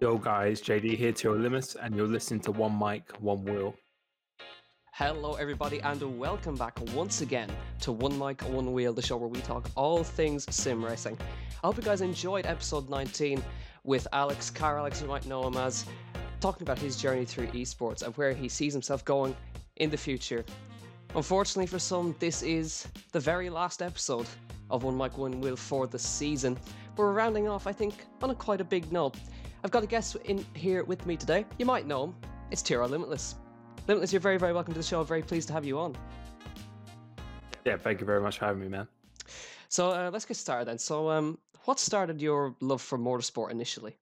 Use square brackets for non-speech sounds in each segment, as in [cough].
Yo guys, JD here to your limits, and you're listening to One Mic, One Wheel. Hello, everybody, and welcome back once again to One Mic, One Wheel, the show where we talk all things sim racing. I hope you guys enjoyed episode 19 with Alex, Car Alex, you might know him as, talking about his journey through esports and where he sees himself going in the future. Unfortunately for some, this is the very last episode of One Mic, One Wheel for the season. We're rounding off, I think, on a quite a big note. I've got a guest in here with me today. You might know him. It's TRL Limitless. Limitless, you're very, very welcome to the show. I'm very pleased to have you on. Yeah, thank you very much for having me, man. So uh, let's get started then. So, um, what started your love for motorsport initially?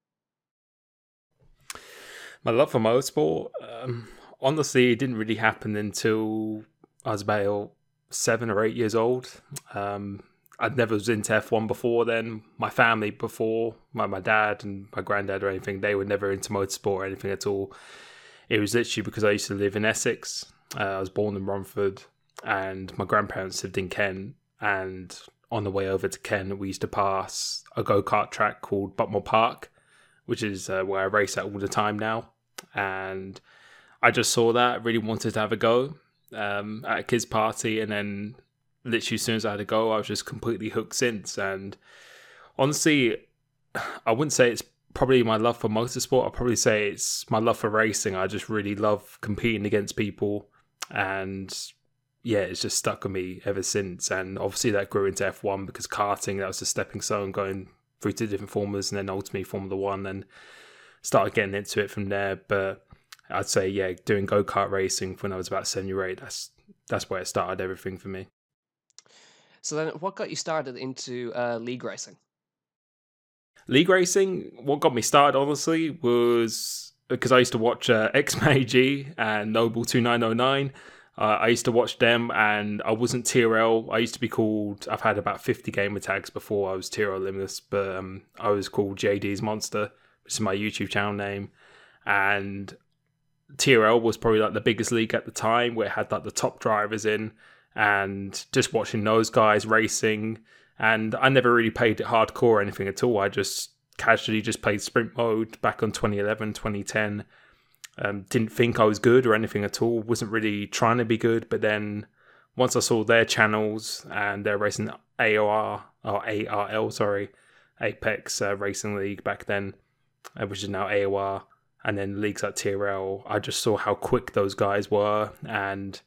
My love for motorsport, um, honestly, it didn't really happen until I was about seven or eight years old. Um, I'd never was into F1 before then. My family before, my, my dad and my granddad or anything, they were never into motorsport or anything at all. It was literally because I used to live in Essex. Uh, I was born in Romford and my grandparents lived in Kent. And on the way over to Kent, we used to pass a go kart track called Buckmore Park, which is uh, where I race at all the time now. And I just saw that, really wanted to have a go um, at a kids' party. And then literally as soon as I had a go, I was just completely hooked since. And honestly, I wouldn't say it's probably my love for motorsport. I'd probably say it's my love for racing. I just really love competing against people. And yeah, it's just stuck with me ever since. And obviously that grew into F1 because karting, that was a stepping stone going through to different formulas and then ultimately Formula One and started getting into it from there. But I'd say, yeah, doing go kart racing when I was about seven or eight, that's that's where it started everything for me. So then, what got you started into uh, league racing? League racing, what got me started, honestly, was because I used to watch uh, [laughs] xMattyG and Noble 2909. Uh, I used to watch them and I wasn't TRL. I used to be called, I've had about 50 gamer tags before I was TRL Limitless, but um, I was called JD's Monster, which is my YouTube channel name. And TRL was probably like the biggest league at the time where it had like the top drivers in and just watching those guys racing. And I never really played it hardcore or anything at all. I just casually just played sprint mode back on 2011, 2010. Um, didn't think I was good or anything at all. Wasn't really trying to be good. But then once I saw their channels and they're racing AOR or ARL, sorry, Apex uh, Racing League back then, uh, which is now AOR, and then leagues like TRL, I just saw how quick those guys were and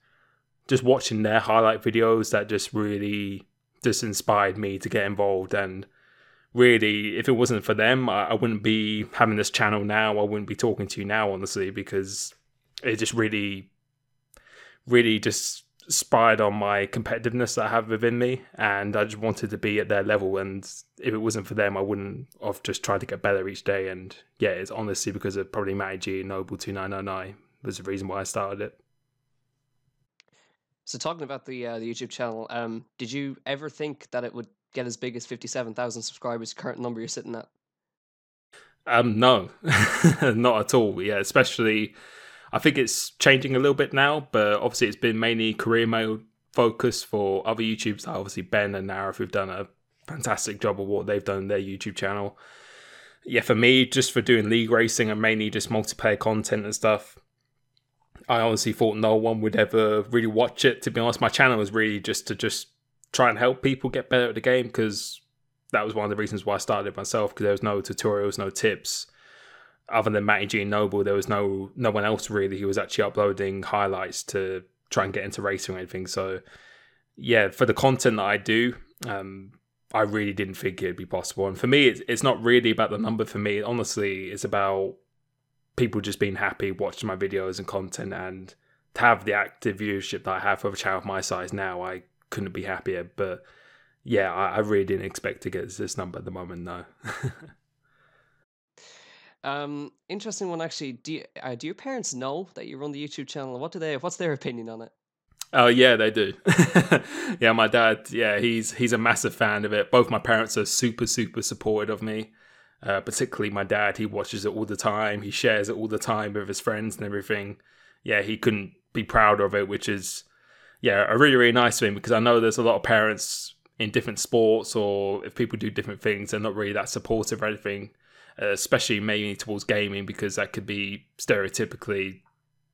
just watching their highlight videos that just really just inspired me to get involved. And really if it wasn't for them I, I, wouldn't be having this channel now. I wouldn't be talking to you now honestly because it just really really just inspired on my competitiveness that i have within me. And i just wanted to be at their level. And if it wasn't for them i wouldn't have just tried to get better each day. And yeah it's honestly because of probably matty g and noble 2909 was the reason why i started it so talking about the uh, the YouTube channel, um, did you ever think that it would get as big as fifty seven thousand subscribers? Current number you're sitting at? Um, no, [laughs] not at all. Yeah, especially I think it's changing a little bit now, but obviously it's been mainly career mode focus for other YouTubers. Like obviously Ben and Narif who've done a fantastic job of what they've done their YouTube channel. Yeah, for me, just for doing league racing and mainly just multiplayer content and stuff, I honestly thought no one would ever really watch it. To be honest, my channel was really just to just try and help people get better at the game because that was one of the reasons why I started myself because there was no tutorials, no tips. Other than Matty G and Noble, there was no no one else really who was actually uploading highlights to try and get into racing or anything. So yeah, for the content that I do, um, I really didn't think it'd be possible. And for me, it's, it's not really about the number. For me, honestly, it's about people just being happy watching my videos and content and to have the active viewership that I have for a channel of my size now, I couldn't be happier. But yeah, I, I really didn't expect to get this number at the moment, no. [laughs] um, interesting one actually. Do you, uh, do your parents know that you run the YouTube channel? What do they? What's their opinion on it? Oh yeah, they do. [laughs] yeah, my dad. Yeah, he's he's a massive fan of it. Both my parents are super super supportive of me. Uh, particularly my dad, he watches it all the time. He shares it all the time with his friends and everything. Yeah, he couldn't be proud of it, which is yeah a really really nice thing because I know there's a lot of parents in different sports or if people do different things, they're not really that supportive or anything. especially mainly towards gaming because that could be stereotypically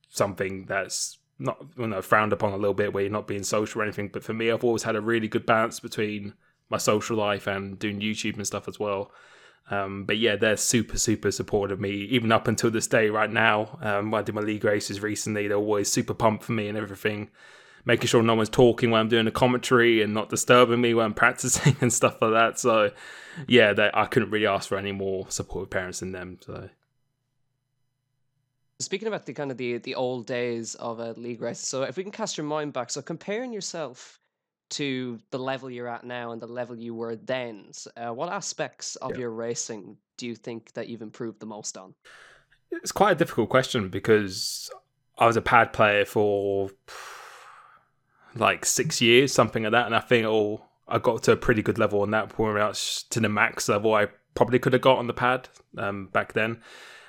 something that's not you know frowned upon a little bit where you're not being social or anything. But for me, I've always had a really good balance between my social life and doing YouTube and stuff as well. Um, but yeah, they're super, super supportive of me, even up until this day right now. Um, I did my league races recently. They're always super pumped for me and everything, making sure no one's talking when I'm doing a commentary and not disturbing me when I'm [laughs] practicing and stuff like that. So yeah, they, I couldn't really ask for any more supportive parents than them. So. Speaking about the kind of the, the old days of a league race, so if we can cast your mind back, so comparing yourself to the level you're at now and the level you were then, uh, what aspects of yeah. your racing do you think that you've improved the most on? It's quite a difficult question because I was a pad player for like six years, something like that, and I think all I got to a pretty good level on that, pretty much to the max level I probably could have got on the pad um, back then.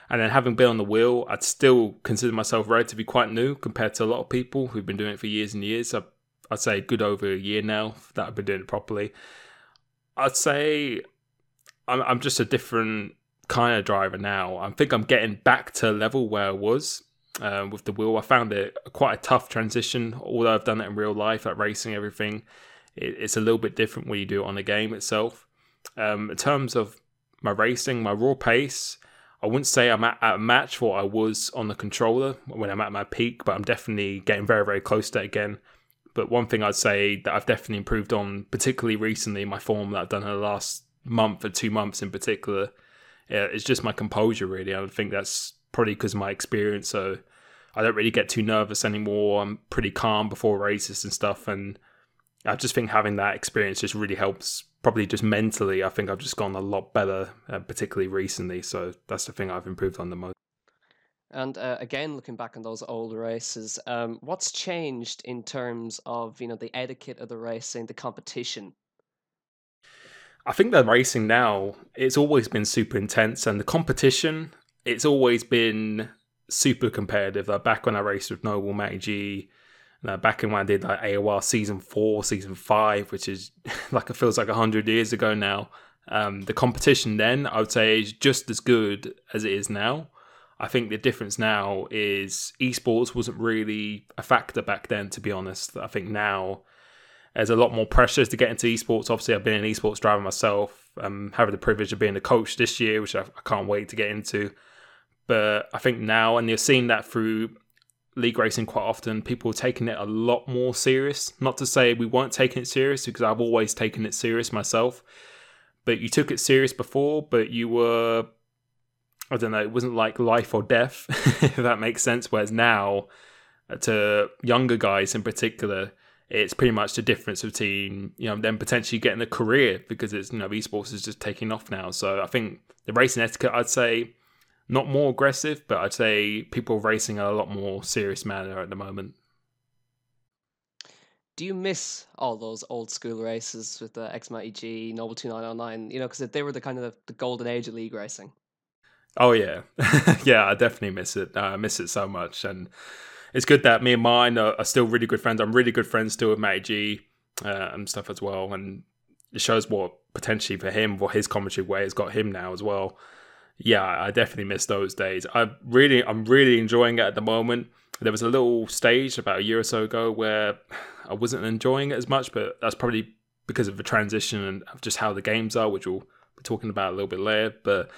And then having been on the wheel, I'd still consider myself relatively quite new compared to a lot of people who've been doing it for years and years. I'd say good over a year now that I've been doing it properly. I'd say I'm, I'm just a different kind of driver now. I think I'm getting back to level where I was uh, with the wheel. I found it quite a tough transition, although I've done it in real life, like racing, everything. It, it's a little bit different when you do it on the game itself. Um, in terms of my racing, my raw pace, I wouldn't say I'm at, at a match for what I was on the controller when I'm at my peak, but I'm definitely getting very, very close to it again. But one thing I'd say that I've definitely improved on, particularly recently, my form that I've done in the last month or two months in particular, uh, is just my composure. Really, I think that's probably because of my experience. So I don't really get too nervous anymore. I'm pretty calm before races and stuff, and I just think having that experience just really helps. Probably just mentally, I think I've just gone a lot better, uh, particularly recently. So that's the thing I've improved on the most. And uh, again, looking back on those old races, um, what's changed in terms of you know the etiquette of the racing, the competition? I think the racing now it's always been super intense, and the competition it's always been super competitive. Back when I raced with Noble Matty G, uh, back in when I did like AOR season four, season five, which is [laughs] like it feels like hundred years ago now. Um, the competition then I would say is just as good as it is now. I think the difference now is esports wasn't really a factor back then, to be honest. I think now there's a lot more pressures to get into esports. Obviously, I've been an esports driver myself. I'm having the privilege of being a coach this year, which I, I can't wait to get into. But I think now, and you're seeing that through league racing quite often, people are taking it a lot more serious. Not to say we weren't taking it serious, because I've always taken it serious myself. But you took it serious before, but you were I don't know, it wasn't like life or death, [laughs] if that makes sense. Whereas now, uh, to younger guys in particular, it's pretty much the difference between you know them potentially getting a career because it's you know esports is just taking off now. So I think the racing etiquette, I'd say, not more aggressive, but I'd say people racing are a lot more serious manner at the moment. Do you miss all those old school races with the xMattyG, Noble 2909? You know, because they were the kind of the golden age of league racing. Oh yeah, [laughs] yeah, I definitely miss it. Uh, I miss it so much, and it's good that me and mine are, are still really good friends. I'm really good friends still with Matty G uh, and stuff as well, and it shows what potentially for him, what his commentary way has got him now as well. Yeah, I definitely miss those days. I really, I'm really enjoying it at the moment. There was a little stage about a year or so ago where I wasn't enjoying it as much, but that's probably because of the transition and just how the games are, which we'll be talking about a little bit later. But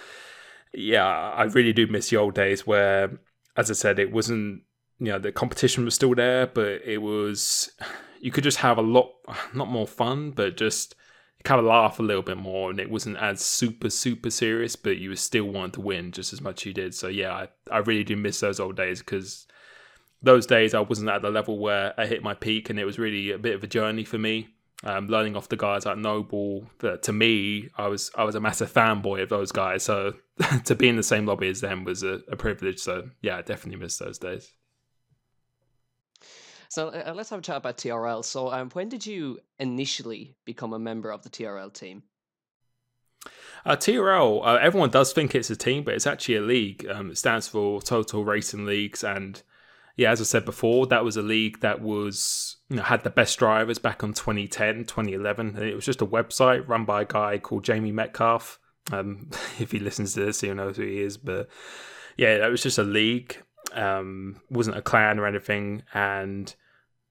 yeah, I really do miss the old days where, as I said, it wasn't, you know, the competition was still there, but it was, [sighs] you could just have a lot, [sighs] not more fun, but just kind of laugh a little bit more. And it wasn't as super, super serious, but you still wanting to win just as much as you did. So yeah, I, I really do miss those old days because those days I wasn't at the level where I hit my peak and it was really a bit of a journey for me um, learning off the guys like Noble. That to me, I was I was a massive fanboy of those guys. So [laughs] to be in the same lobby as them was a, a privilege. So yeah, I definitely miss those days. So uh, let's have a chat about TRL. So um, when did you initially become a member of the TRL team? Uh, TRL, uh, everyone does think it's a team, but it's actually a league. Um, it stands for Total Racing Leagues, and yeah, as I said before, that was a league that was you know had the best drivers back on 2010, 2011. And it was just a website run by a guy called Jamie Metcalf. Um, [laughs] if he listens to this, he'll know who he is. But yeah, that was just a league. Um, wasn't a clan or anything, and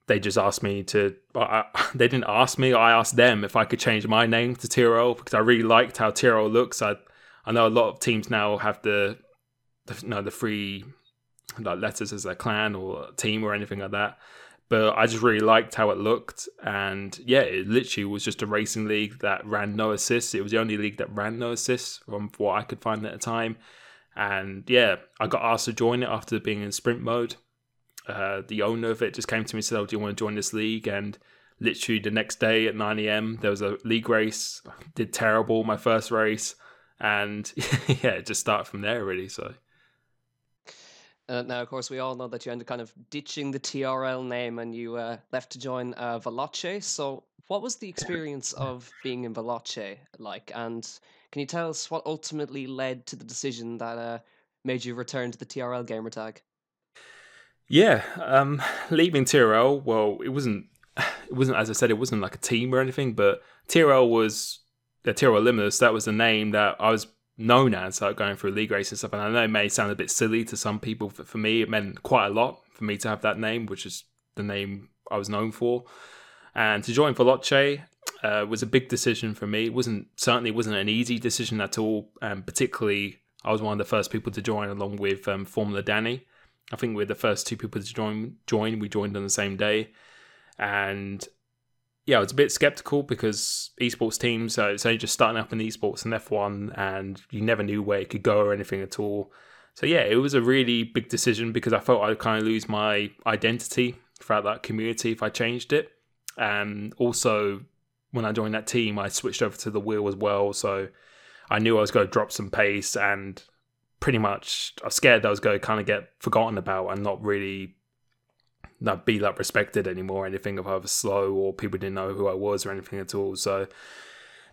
they just asked me to. Uh, [laughs] they didn't ask me. I asked them if I could change my name to TRL because I really liked how TRL looks. I I know a lot of teams now have the, the know the three like letters as a clan or team or anything like that. But I just really liked how it looked, and yeah, it literally was just a racing league that ran no assists. It was the only league that ran no assists from what I could find at the time. And yeah, I got asked to join it after being in sprint mode. Uh, the owner of it just came to me and said, "Oh, do you want to join this league?" And literally the next day at 9 a.m. there was a league race. [laughs] Did terrible my first race, and [laughs] yeah, just start from there really. So uh, now, of course, we all know that you ended up kind of ditching the TRL name and you uh, left to join uh, Veloce. So, what was the experience [laughs] of being in Veloce like? And can you tell us what ultimately led to the decision that uh, made you return to the TRL gamertag? Yeah, um, [sighs] leaving TRL. Well, it wasn't. [sighs] It wasn't as I said. It wasn't like a team or anything. But TRL was the TRL Limitless. That was the name that I was known as like going through league race and stuff. And I know it may sound a bit silly to some people, but for me, it meant quite a lot for me to have that name, which is the name I was known for. And to join Veloce uh, was a big decision for me. It wasn't certainly wasn't an easy decision at all. And particularly, I was one of the first people to join, along with um, Formula Danny. I think we're the first two people to join. Join. We joined on the same day, and yeah, I was a bit skeptical because esports teams, so it's only just starting up in esports and F1, and you never knew where it could go or anything at all. So yeah, it was a really big decision because I felt I'd kind of lose my identity throughout that community if I changed it. And also, when I joined that team, I switched over to the wheel as well. So I knew I was going to drop some pace and pretty much I was scared I was going to kind of get forgotten about and not really not be like respected anymore, anything if I was slow or people didn't know who I was or anything at all. So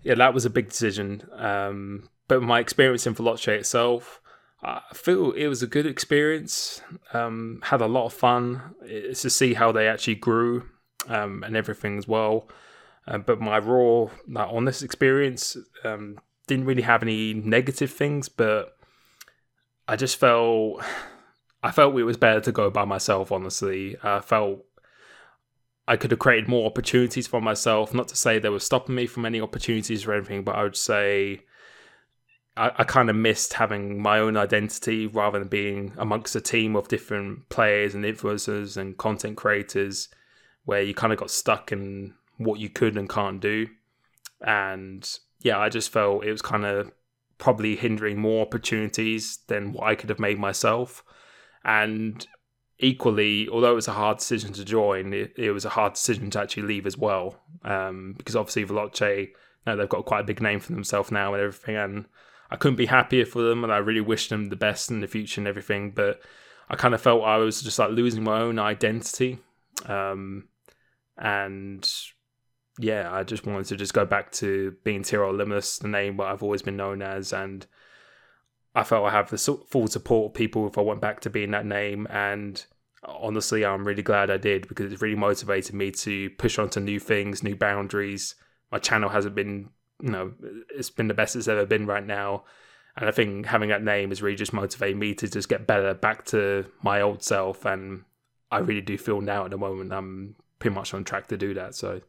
yeah, that was a big decision. Um, but my experience in Veloce itself, I feel it was a good experience. Um, had a lot of fun. It's to see how they actually grew um, and everything as well. Uh, but my raw, like, honest experience um, didn't really have any negative things, but I just felt I felt it was better to go by myself. Honestly, I felt I could have created more opportunities for myself. Not to say they were stopping me from any opportunities or anything, but I would say I, I kind of missed having my own identity rather than being amongst a team of different players and influencers and content creators, where you kind of got stuck in what you could and can't do. And yeah, I just felt it was kind of probably hindering more opportunities than what I could have made myself. And equally, although it was a hard decision to join, it, it was a hard decision to actually leave as well. Um, because obviously, Veloce, know, they've got quite a big name for themselves now and everything. And I couldn't be happier for them. And I really wish them the best in the future and everything. But I kind of felt I was just like losing my own identity. Um, and yeah, I just wanted to just go back to being TRL Limitless, the name what I've always been known as, and I felt I have the full support of people if I went back to being that name. And honestly, I'm really glad I did because it really motivated me to push on to new things, new boundaries. My channel hasn't been, you know, it's been the best it's ever been right now. And I think having that name has really just motivated me to just get better back to my old self. And I really do feel now at the moment I'm pretty much on track to do that. So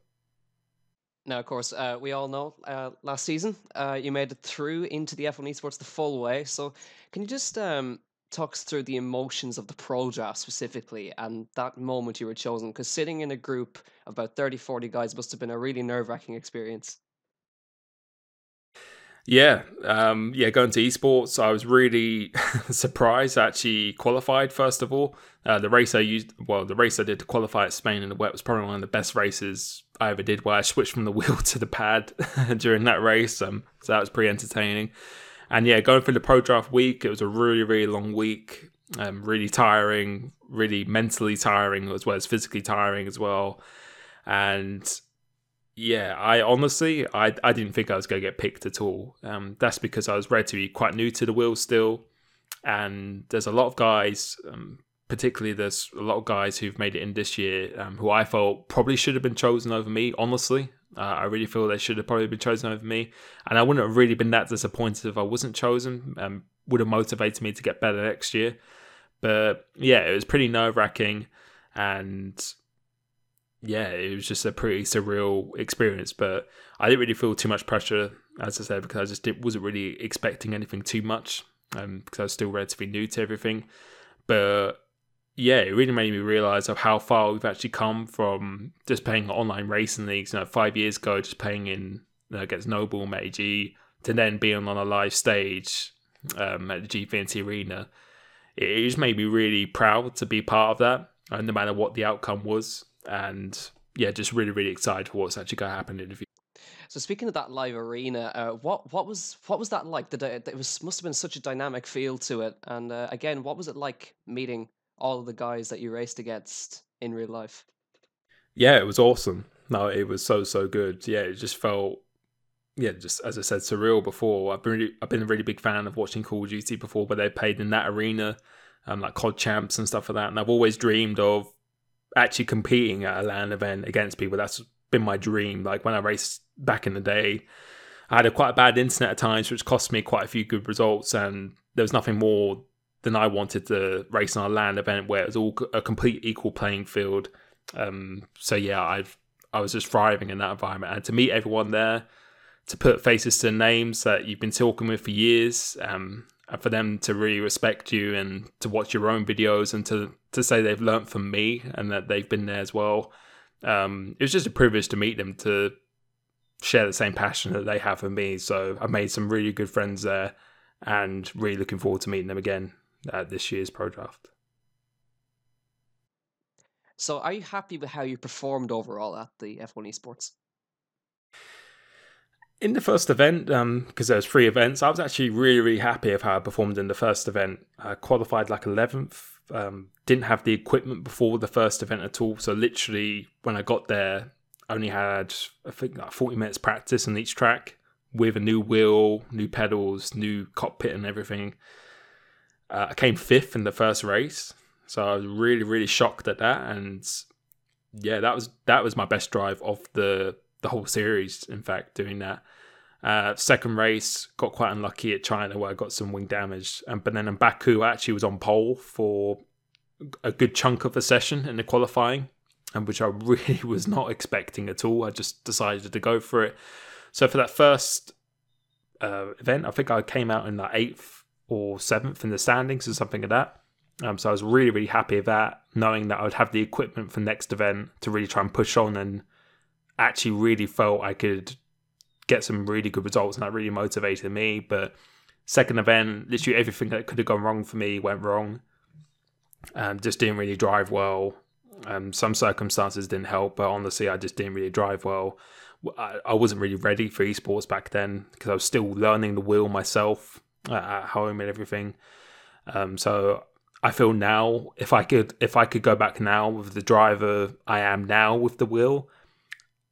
now, of course, uh, we all know uh, last season uh, you made it through into the F1 Esports the full way. So, can you just um, talk us through the emotions of the pro draft specifically and that moment you were chosen? Because sitting in a group of about 30, 40 guys must have been a really nerve wracking experience. Yeah, um, yeah, going to esports, I was really [laughs] surprised. I actually qualified first of all. Uh, the race I used, well, the race I did to qualify at Spain in the wet was probably one of the best races I ever did. Where I switched from the [laughs] wheel to the pad [laughs] during that race, um, so that was pretty entertaining. And yeah, going through the pro draft week, it was a really, really long week. Um, really tiring, really mentally tiring as well as physically tiring as well. And yeah, I honestly, I, I didn't think I was going to get picked at all. Um, that's because I was relatively quite new to the wheel still, and there's a lot of guys, um, particularly there's a lot of guys who've made it in this year, um, who I felt probably should have been chosen over me. Honestly, Uh, I really feel they should have probably been chosen over me, and I wouldn't have really been that disappointed if I wasn't chosen. Um, would have motivated me to get better next year. But yeah, it was pretty nerve wracking, and yeah, it was just a pretty surreal experience. But I didn't really feel too much pressure, as I said, because I just did, wasn't really expecting anything too much, um, because I was still relatively new to everything. But yeah, it really made me realize of how far we've actually come from just playing online racing leagues. You know, five years ago, just playing in you know, against Noble, Matty G, to then being on a live stage um, at the Gfinity Arena. It, just made me really proud to be part of that, uh, no matter what the outcome was. And yeah, just really, really excited for what's actually going to happen in the future. So speaking of that live arena, uh, what what was what was that like? The it was must have been such a dynamic feel to it. And uh, again, what was it like meeting all of the guys that you raced against in real life? Yeah, it was awesome. No, it was so so good. Yeah, it just felt yeah, just as I said, surreal before. I've been really, I've been a really big fan of watching Call of Duty before, but they played in that arena, um, like COD champs and stuff like that. And I've always dreamed of actually competing at a LAN event against people. That's been my dream. Like when I raced back in the day, I had a quite bad internet at times, which cost me quite a few good results, and there was nothing more than I wanted to race on a LAN event where it was all a complete equal playing field. Um, so yeah, I've I was just thriving in that environment, and to meet everyone there, to put faces to names that you've been talking with for years, um, for them to really respect you and to watch your own videos and to to say they've learnt from me and that they've been there as well. Um, it was just a privilege to meet them to share the same passion that they have for me. So I've made some really good friends there, and really looking forward to meeting them again at this year's pro draft. So, are you happy with how you performed overall at the F1 Esports? In the first event, because um, there was three events, I was actually really, really happy of how I performed in the first event. I qualified like 11th. Um, didn't have the equipment before the first event at all, so literally when I got there, only had I think like 40 minutes practice on each track with a new wheel, new pedals, new cockpit, and everything. Uh, I came fifth in the first race, so I was really really shocked at that. And yeah, that was that was my best drive of the the whole series. In fact, doing that. Uh, second race, got quite unlucky at China where I got some wing damage. And, but then in Baku, I actually was on pole for a good chunk of the session in the qualifying, and which I [laughs] really was not expecting at all. I just decided to go for it. So for that first uh, event, I think I came out in the eighth or seventh in the standings or something like that. Um, so I was really, really happy with that, knowing that I would have the equipment for next event to really try and push on and actually really felt I could get some really good results and that really motivated me. But second event, literally everything that could have gone wrong for me went wrong. Um, just didn't really drive well. Um, some circumstances didn't help, but honestly, I just didn't really drive well. I, I wasn't really ready for esports back then because I was still learning the wheel myself at home and everything. Um, so I feel now if I could if I could go back now with the driver I am now with the wheel,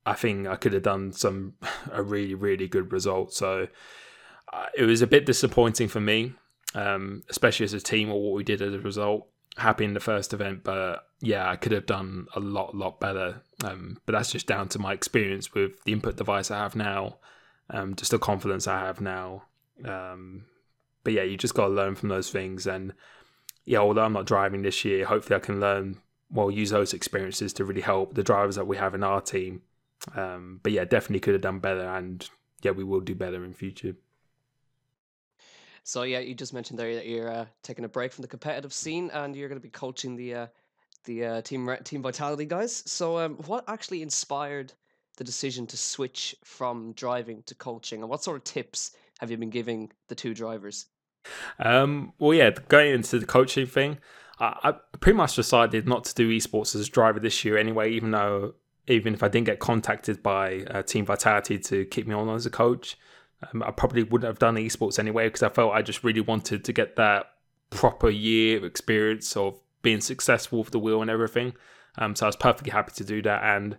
I think I could have done some [laughs] a really really good result. So uh, it was a bit disappointing for me, um, especially as a team or what we did as a result. Happy in the first event, but yeah, I could have done a lot lot better. Um, but that's just down to my experience with the input device I have now, um, just the confidence I have now. Um, but yeah, you just got to learn from those things. And yeah, although I'm not driving this year, hopefully I can learn, well, use those experiences to really help the drivers that we have in our team. Um, but yeah, definitely could have done better. And yeah, we will do better in future. So yeah, you just mentioned there that you're uh, taking a break from the competitive scene and you're going to be coaching the uh, the uh, team team vitality guys. So um, what actually inspired the decision to switch from driving to coaching, and what sort of tips have you been giving the two drivers? Um, well, yeah, going into the coaching thing, I, I, pretty much decided not to do esports as a driver this year anyway, even though even if I didn't get contacted by uh, Team Vitality to keep me on as a coach, um, I probably wouldn't have done esports anyway because I felt I just really wanted to get that proper year of experience of being successful with the wheel and everything. Um, so I was perfectly happy to do that. And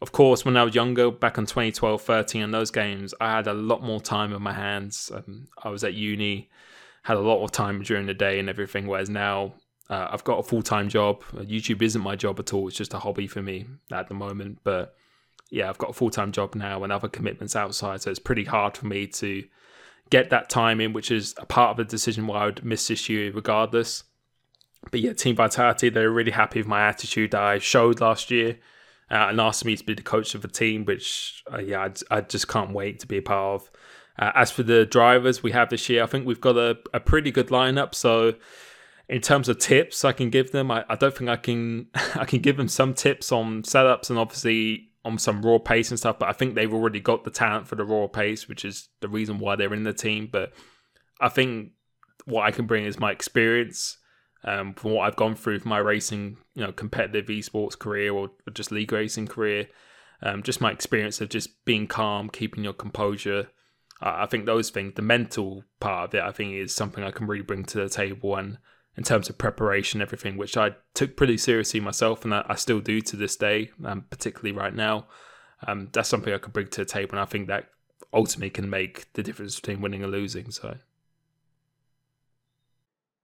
of course, when I was younger, back in 2012, 13, in those games, I had a lot more time in my hands. Um, I was at uni had a lot of time during the day and everything. Whereas now uh, I've got a full time job. YouTube isn't my job at all. It's just a hobby for me at the moment. But yeah, I've got a full time job now and other commitments outside, so it's pretty hard for me to get that time in, which is a part of the decision why I would miss this year regardless. But yeah, Team Vitality, they're really happy with my attitude that I showed last year uh, and asked me to be the coach of the team, which uh, yeah, I, I, just can't wait to be a part of. Uh, as for the drivers we have this year, I think we've got a, a pretty good lineup. So in terms of tips I can give them, I, I don't think I can [laughs] I can give them some tips on setups and obviously on some raw pace and stuff, but I think they've already got the talent for the raw pace, which is the reason why they're in the team. But I think what I can bring is my experience um, from what I've gone through for my racing, you know, competitive esports career or just league racing career. Um, just my experience of just being calm, keeping your composure. I think those things, the mental part of it, I think is something I can really bring to the table. And in terms of preparation, everything, which I took pretty seriously myself, and I, I still do to this day, um, particularly right now. Um, that's something I could bring to the table, and I think that ultimately can make the difference between winning and losing. So.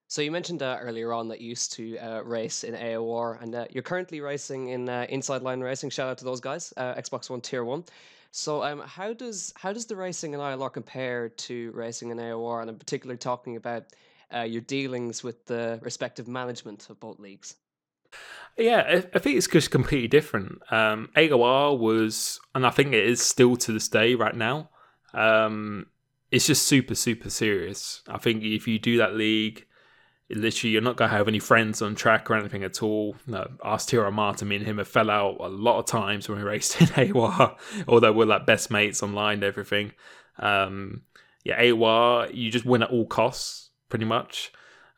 So you mentioned uh, earlier on that you used to uh, race in AOR, and uh, you're currently racing in uh, Inside Line Racing. Shout out to those guys, uh, Xbox One Tier One. So um, how does how does the racing in ILR compare to racing in AOR, and I'm particularly talking about uh, your dealings with the respective management of both leagues? Yeah, I think it's just completely different. Um, AOR was, and I think it is still to this day right now. Um, it's just super, super serious. I think if you do that league, literally you're not gonna have any friends on track or anything at all. No, ask Tiro Martin, me and him have fell out a lot of times when we raced [laughs] in AOR, although we're like best mates online and everything. Um, yeah, AOR, you just win at all costs pretty much.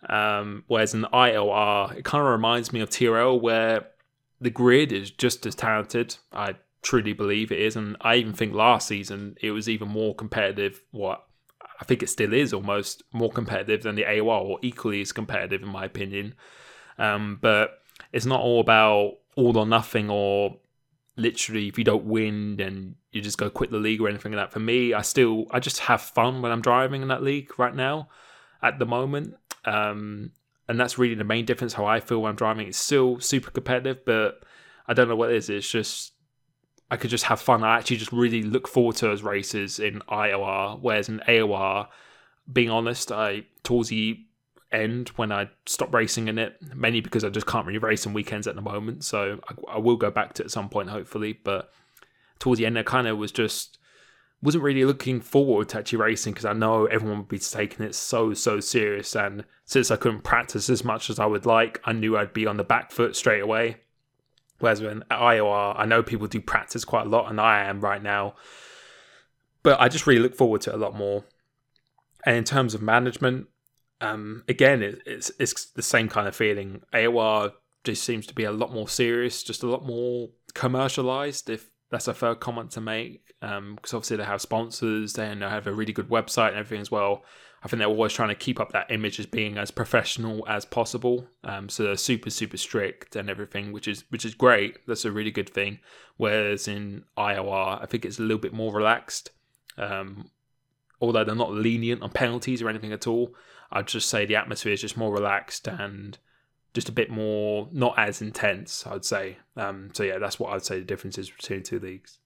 Um, whereas in ILR, it kind of reminds me of TRL, where the grid is just as talented. I truly believe it is, and I even think last season it was even more competitive. What I think it still is almost more competitive than the AOR, or equally as competitive in my opinion. Um, but it's not all about all or nothing, or literally if you don't win, then you just go quit the league or anything like that. For me, I still I just have fun when I'm driving in that league right now at the moment. Um, and that's really the main difference how I feel when I'm driving. It's still super competitive, but I don't know what it is. It's just I could just have fun. I actually just really look forward to those races in ILR, whereas in AOR, being honest, I towards the end when I stopped racing in it, mainly because I just can't really race on weekends at the moment. So I, I will go back to it at some point, hopefully. But towards the end, I kind of was just wasn't really looking forward to actually racing because I know everyone would be taking it so so serious. And since I couldn't practice as much as I would like, I knew I'd be on the back foot straight away. Whereas at ILR, I know people do practice quite a lot, and I am right now. But I just really look forward to it a lot more. And in terms of management, um, again, it, it's it's the same kind of feeling. AOR just seems to be a lot more serious, just a lot more commercialized, if that's a fair comment to make because um, obviously they have sponsors and they have a really good website and everything as well. I think they're always trying to keep up that image as being as professional as possible. Um, so they're super super strict and everything, which is which is great. That's a really good thing. Whereas in ILR, I think it's a little bit more relaxed. Um, although they're not lenient on penalties or anything at all, I'd just say the atmosphere is just more relaxed and just a bit more not as intense. I'd say. Um, so yeah, that's what I'd say the difference is between two leagues.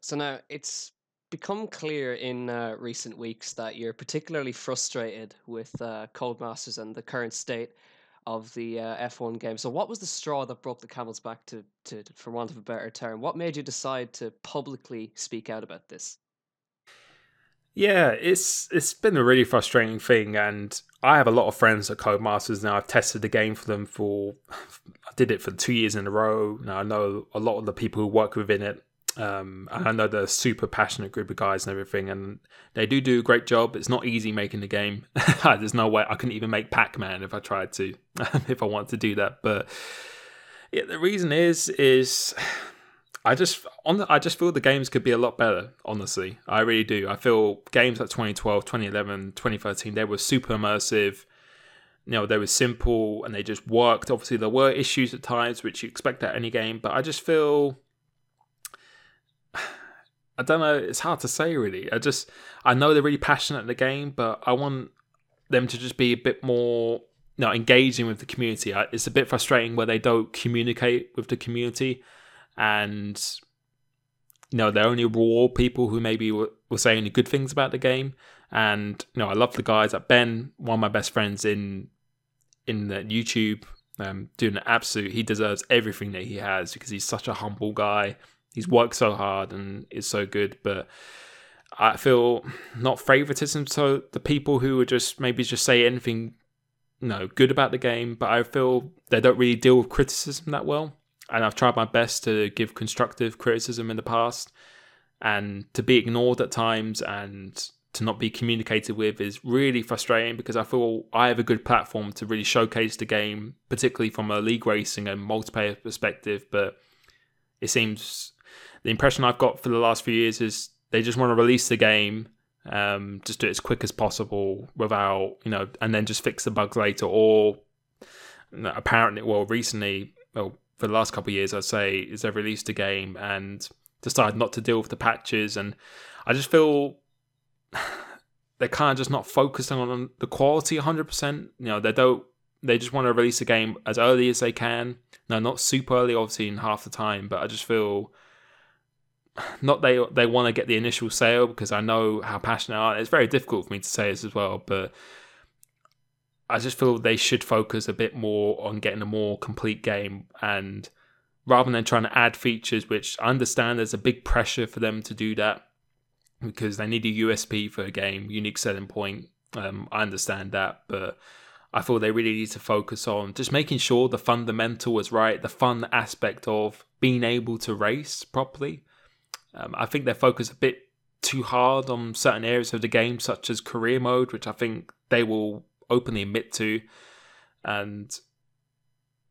So now it's become clear in uh, recent weeks that you're particularly frustrated with uh, Codemasters and the current state of the uh, F1 game. So, what was the straw that broke the camel's back, to, to, to, for want of a better term? What made you decide to publicly speak out about this? Yeah, it's it's been a really frustrating thing, and I have a lot of friends at Codemasters now. I've tested the game for them for I did it for two years in a row. Now I know a lot of the people who work within it um, and I know they're a super passionate group of guys and everything, and they do do a great job. It's not easy making the game. [laughs] There's no way I couldn't even make Pac Man if I tried to, [laughs] if I want to do that. But yeah, the reason is is I just on the, I just feel the games could be a lot better. Honestly, I really do. I feel games like 2012, 2011, 2013 they were super immersive. You know, they were simple and they just worked. Obviously, there were issues at times, which you expect at any game, but I just feel [sighs] I don't know. It's hard to say, really. I just I know they're really passionate in the game, but I want them to just be a bit more, you know, engaging with the community. It's a bit frustrating where they don't communicate with the community. And you know they only reward people who maybe were, were saying good things about the game. And you know, I love the guys at Ben, one of my best friends in in the YouTube, um, doing an absolute. He deserves everything that he has because he's such a humble guy. He's worked so hard and is so good, but I feel not favoritism. So the people who would just maybe just say anything, you know, good about the game, but I feel they don't really deal with criticism that well. And I've tried my best to give constructive criticism in the past, and to be ignored at times and to not be communicated with is really frustrating because I feel I have a good platform to really showcase the game, particularly from a league racing and multiplayer perspective. But it seems the impression I've got for the last few years is they just want to release the game, um, just do it as quick as possible without, you know, and then just fix the bugs later. Or you know, apparently, well, recently, well, for the last couple of years, I'd say, is they've released a game and decided not to deal with the patches. And I just feel [sighs] they're kind of just not focusing on the quality 100%. You know, they don't, they just want to release a game as early as they can. No, not super early, obviously, in half the time, but I just feel [sighs] not they they want to get the initial sale because I know how passionate I are. It's very difficult for me to say this as well, but I just feel they should focus a bit more on getting a more complete game and rather than trying to add features, which I understand there's a big pressure for them to do that because they need a USP for a game, unique selling point. Um, I understand that, but I feel they really need to focus on just making sure the fundamental is right, the fun aspect of being able to race properly. Um, I think they're focused a bit too hard on certain areas of the game, such as career mode, which I think they will openly admit to. And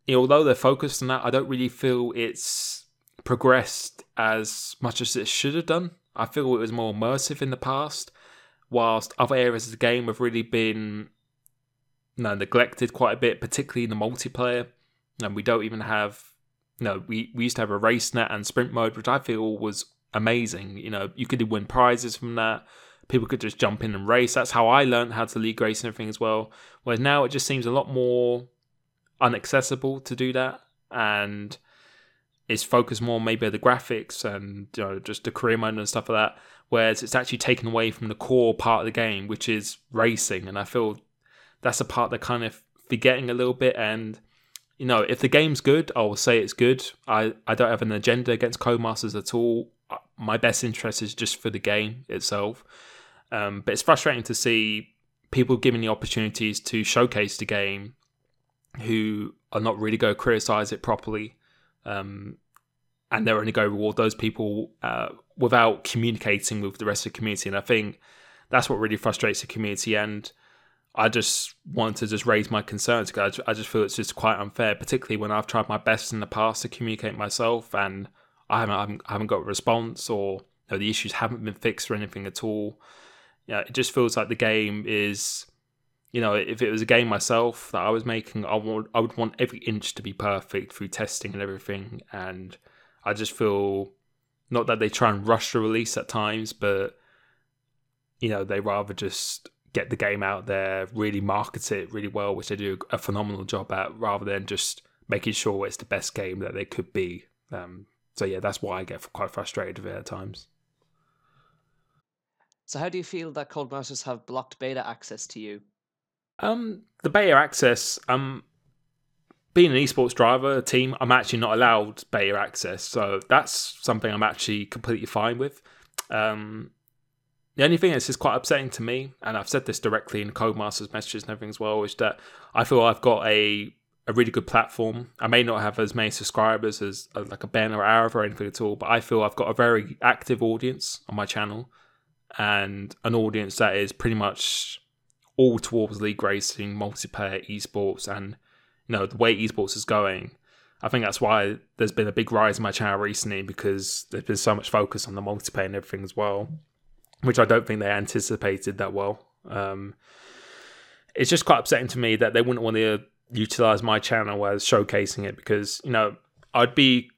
although they're focused on that, I don't really feel it's progressed as much as it should have done. I feel it was more immersive in the past, whilst other areas of the game have really been you know, neglected quite a bit, particularly in the multiplayer. And we don't even have, you know, we, we used to have a RaceNet and sprint mode, which I feel was amazing. You know, you could win prizes from that. People could just jump in and race. That's how I learned how to lead race and everything as well. Whereas now it just seems a lot more unaccessible to do that. And it's focused more maybe on the graphics and you know just the career mode and stuff like that. Whereas it's actually taken away from the core part of the game, which is racing, and I feel that's a part they're kind of forgetting a little bit. And you know, if the game's good, I will say it's good. I I don't have an agenda against Codemasters at all. My best interest is just for the game itself. Um, but it's frustrating to see people given the opportunities to showcase the game who are not really going to criticize it properly um, and they're only going to reward those people uh, without communicating with the rest of the community. And I think that's what really frustrates the community. And I just want to just raise my concerns because I just feel it's just quite unfair, particularly when I've tried my best in the past to communicate myself and I haven't, I haven't, got a response or you know, the issues haven't been fixed or anything at all. Yeah, it just feels like the game is you know, if it was a game myself that I was making, I would I would want every inch to be perfect through testing and everything. And I just feel not that they try and rush the release at times, but you know, they rather just get the game out there, really market it really well, which they do a phenomenal job at, rather than just making sure it's the best game that they could be. Um, so yeah, that's why I get quite frustrated with it at times. So how do you feel that Codemasters have blocked beta access to you? Um, the beta access. Um, being an esports driver team, I'm actually not allowed beta access, so that's something I'm actually completely fine with. Um, the only thing that's just quite upsetting to me, and I've said this directly in Codemasters messages and everything as well, is that I feel I've got a a really good platform. I may not have as many subscribers as, as like a Ben or Aarava or anything at all, but I feel I've got a very active audience on my channel and an audience that is pretty much all towards league racing, multiplayer, esports, and you know the way esports is going. I think that's why there's been a big rise in my channel recently because there's been so much focus on the multiplayer and everything as well, which I don't think they anticipated that well. Um, it's just quite upsetting to me that they wouldn't want to utilize my channel as showcasing it because you know I'd be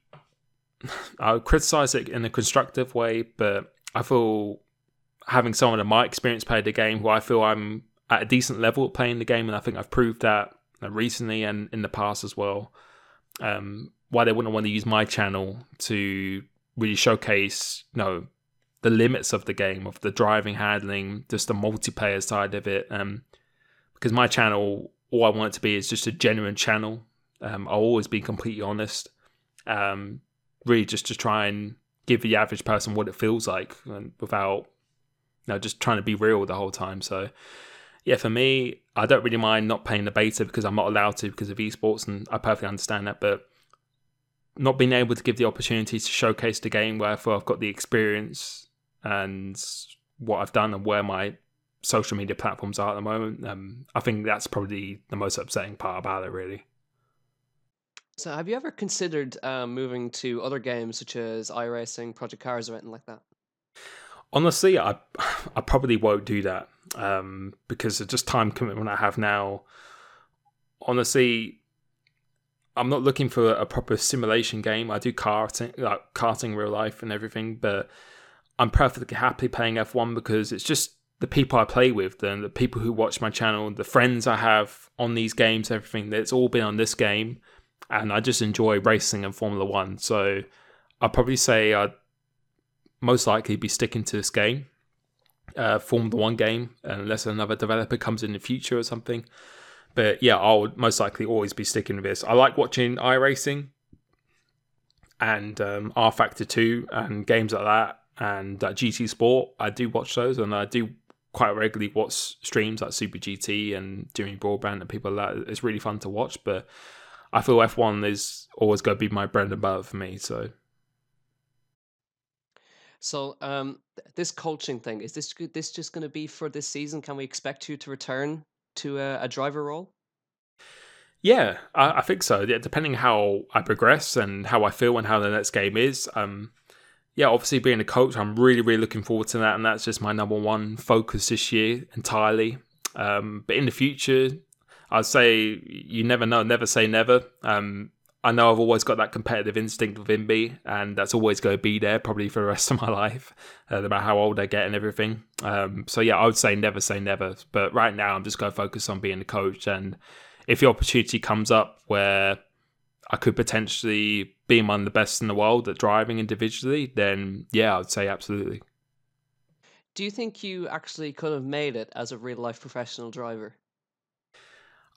[sighs] I would criticize it in a constructive way, but I feel having someone in my experience play the game who I feel I'm at a decent level playing the game, and I think I've proved that recently and in the past as well. Um, why they wouldn't want to use my channel to really showcase, you know, the limits of the game, of the driving, handling, just the multiplayer side of it. Um, because my channel, all I want it to be is just a genuine channel. Um, I'll always be completely honest. Um, really, just to try and give the average person what it feels like, and without, know, just trying to be real the whole time. So, yeah, for me, I don't really mind not paying the beta because I'm not allowed to because of esports, and I perfectly understand that. But not being able to give the opportunity to showcase the game where I've got the experience and what I've done and where my social media platforms are at the moment, um, I think that's probably the most upsetting part about it, really. So, have you ever considered um, moving to other games such as iRacing, Project Cars, or anything like that? Honestly, I [sighs] I probably won't do that um, because of just time commitment I have now. Honestly, I'm not looking for a proper simulation game. I do karting, like karting real life and everything, but I'm perfectly happy playing F1 because it's just the people I play with, and the people who watch my channel, the friends I have on these games, everything. That's all been on this game, and I just enjoy racing and Formula One. So I'd probably say I'd most likely be sticking to this game, uh, Formula One game, unless another developer comes in the future or something. But yeah, I'll most likely always be sticking with this. I like watching iRacing and um, rFactor 2 and games like that and uh, GT Sport. I do watch those and I do quite regularly watch streams like Super GT and Jimmy Broadbent and people like that. It's really fun to watch, but I feel F1 is always going to be my bread and butter for me. So. So, um, this coaching thing is this this just going to be for this season? Can we expect you to return to a, a driver role? Yeah, I, I, think so. Yeah, depending how I progress and how I feel and how the next game is. Um, yeah, obviously being a coach, I'm really, really looking forward to that, and that's just my number one focus this year entirely. Um, but in the future, I'd say you never know, never say never. Um, I know I've always got that competitive instinct within me, and that's always going to be there probably for the rest of my [laughs] life, uh, no matter how old I get and everything. Um, so yeah, I would say never say never. But right now, I'm just going to focus on being a coach, and if the opportunity comes up where I could potentially be among the best in the world at driving individually, then yeah, I would say absolutely. Do you think you actually could have made it as a real life professional driver?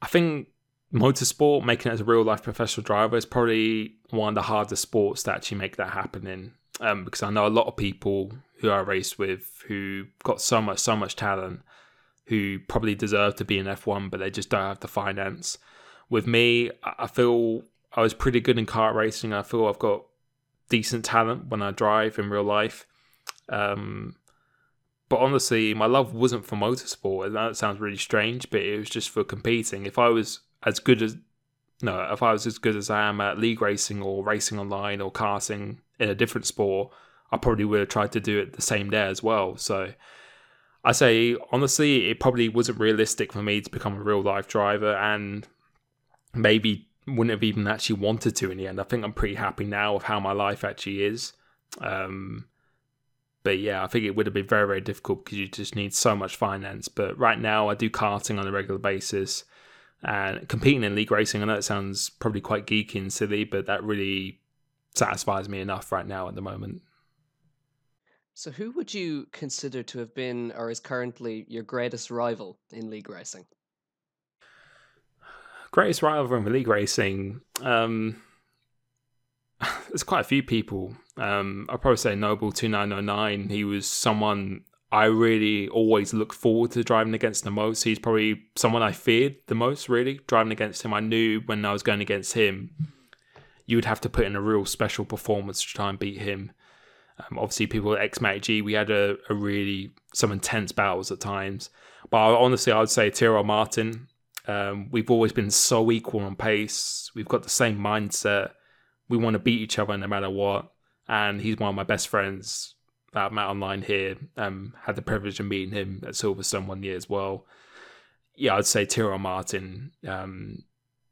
I think motorsport, making it as a real life professional driver, is probably one of the hardest sports to actually make that happen in. Um, because I know a lot of people who I race with who got so much, so much talent, who probably deserve to be in F1, but they just don't have the finance. With me, I feel I was pretty good in kart racing. I feel I've got decent talent when I drive in real life. Um, but honestly, my love wasn't for motorsport. That sounds really strange, but it was just for competing. If I was as good as no, if I was as good as I am at league racing or racing online or karting in a different sport, I probably would have tried to do it the same day as well. So I say honestly, it probably wasn't realistic for me to become a real life driver, and maybe wouldn't have even actually wanted to in the end. I think I'm pretty happy now of how my life actually is. Um, but yeah, I think it would have been very, very difficult because you just need so much finance. But right now, I do karting on a regular basis and competing in league racing. I know it sounds probably quite geeky and silly, but that really satisfies me enough right now at the moment. So, who would you consider to have been or is currently your greatest rival in league racing? Greatest rival in league racing. Um, [laughs] there's quite a few people. Um, I'll probably say Noble two nine oh nine. He was someone I really always look forward to driving against the most. He's probably someone I feared the most, really. Driving against him, I knew when I was going against him, you would have to put in a real special performance to try and beat him. Um, obviously, people at XMAG, we had a, a, really some intense battles at times. But I, honestly, I would say Tyrrell Martin. Um, we've always been so equal on pace. We've got the same mindset. We want to beat each other no matter what. And he's one of my best friends that met online here. Um, had the privilege of meeting him at Silverstone one year as well. Yeah, I'd say Tyrrell Martin. Um,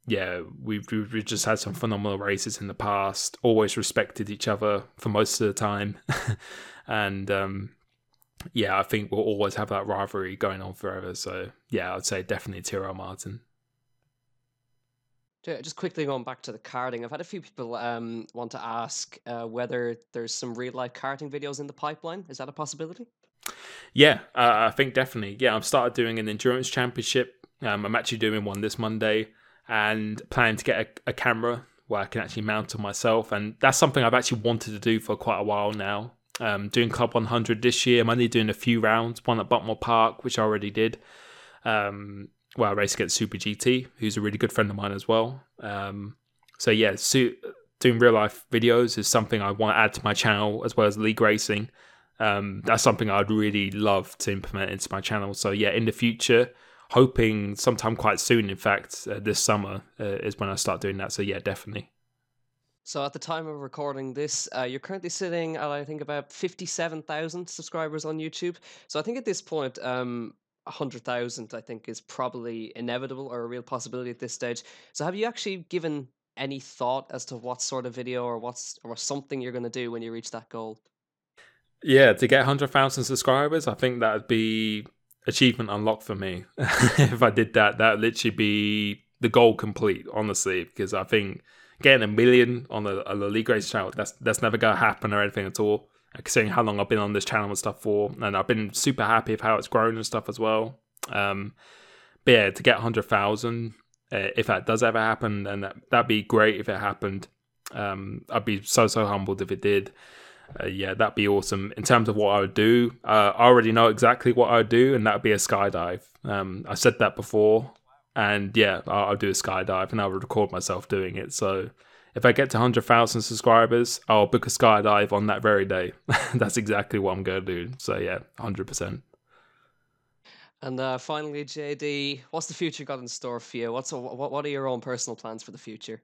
yeah, we've, we've just had some phenomenal races in the past. Always respected each other for most of the time, [laughs] and um, yeah, I think we'll always have that rivalry going on forever. So yeah, I'd say definitely Tyrrell Martin. Just quickly going back to the karting, I've had a few people um, want to ask uh, whether there's some real life karting videos in the pipeline. Is that a possibility? Yeah, uh, I think definitely. Yeah, I've started doing an endurance championship. Um, I'm actually doing one this Monday and planning to get a, a camera where I can actually mount on myself. And that's something I've actually wanted to do for quite a while now. Um, doing Club 100 this year. I'm only doing a few rounds, one at Buckmore Park, which I already did. Um, well, I race against Super GT, who's a really good friend of mine as well. Um, so yeah, doing real life videos is something I want to add to my channel as well as league racing. Um, that's something I'd really love to implement into my channel. So yeah, in the future, hoping sometime quite soon, in fact, uh, this summer uh, is when I start doing that. So yeah, definitely. So at the time of recording this, uh, you're currently sitting at I think about fifty-seven thousand subscribers on YouTube. So I think at this point, um, hundred thousand I think is probably inevitable or a real possibility at this stage. So have you actually given any thought as to what sort of video or what's or something you're going to do when you reach that goal? Yeah, to get hundred thousand subscribers, I think that would be achievement unlocked for me. [laughs] if I did that, that literally be the goal complete, honestly, because I think getting a million on the, on the League Race channel, that's that's never gonna happen or anything at all. Considering how long I've been on this channel and stuff for, and I've been super happy with how it's grown and stuff as well. Um, but yeah, to get hundred thousand, uh, if that does ever happen, then that that'd be great if it happened. Um, I'd be so so humbled if it did uh, yeah, that'd be awesome. In terms of what I would do, uh, I already know exactly what I would do, and that'd be a skydive. Um, I said that before, and yeah, I'll, I'll do a skydive, and I'll record myself doing it. So if I get to 100,000 subscribers, I'll book a skydive on that very day. [laughs] That's exactly what I'm going to do. So yeah, 100%. And uh, finally, JD, what's the future got in store for you? What's what, what are your own personal plans for the future?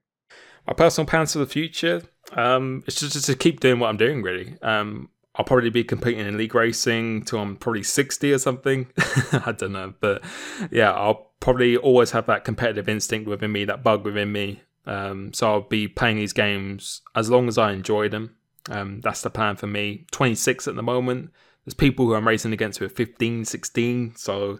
my personal plans for the future, um, it's just, just to keep doing what I'm doing. Really, um, I'll probably be competing in league racing till I'm probably 60 or something. [laughs] I don't know, but yeah, I'll probably always have that competitive instinct within me, that bug within me. Um, so I'll be playing these games as long as I enjoy them. Um, that's the plan for me. 26 at the moment. There's people who I'm racing against who are 15, 16. So, you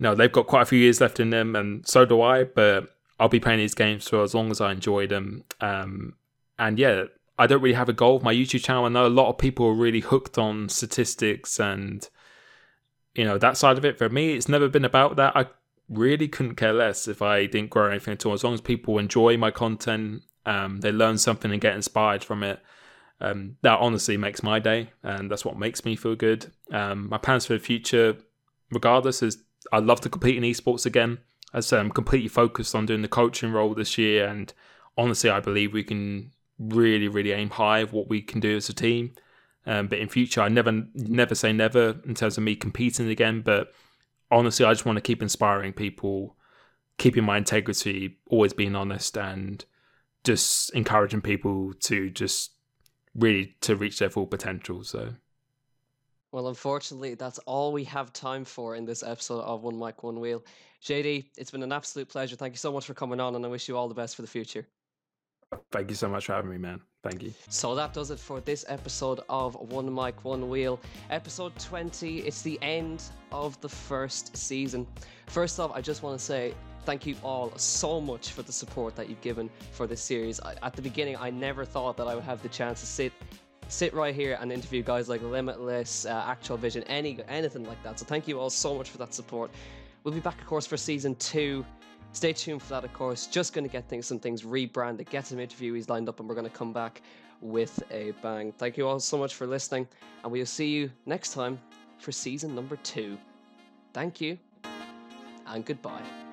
know, they've got quite a few years left in them, and so do I. But I'll be playing these games for as long as I enjoy them. Um, and yeah, I don't really have a goal with my YouTube channel. I know a lot of people are really hooked on statistics and you know that side of it. For me, it's never been about that. I really couldn't care less if I didn't grow anything at all. As long as people enjoy my content, um, they learn something and get inspired from it. Um, that honestly makes my day, and that's what makes me feel good. Um, my plans for the future, regardless, is I'd love to compete in esports again as I I'm completely focused on doing the coaching role this year, and honestly, I believe we can really, really aim high of what we can do as a team. Um, but in future, I never, never say never in terms of me competing again. But honestly, I just want to keep inspiring people, keeping my integrity, always being honest, and just encouraging people to just really to reach their full potential. So. Well, unfortunately, that's all we have time for in this episode of One Mic, One Wheel. JD, it's been an absolute pleasure. Thank you so much for coming on, and I wish you all the best for the future. Thank you so much for having me, man. Thank you. So that does it for this episode of One Mic, One Wheel. Episode 20. It's the end of the first season. First off, I just want to say thank you all so much for the support that you've given for this series. I, at the beginning, I never thought that I would have the chance to sit sit right here and interview guys like Limitless, uh, Actual Vision, any anything like that. So thank you all so much for that support. We'll be back, of course, for season two. Stay tuned for that, of course. Just going to get things, some things rebranded, get some interviewees lined up, and we're going to come back with a bang. Thank you all so much for listening, and we'll see you next time for season number two. Thank you, and goodbye.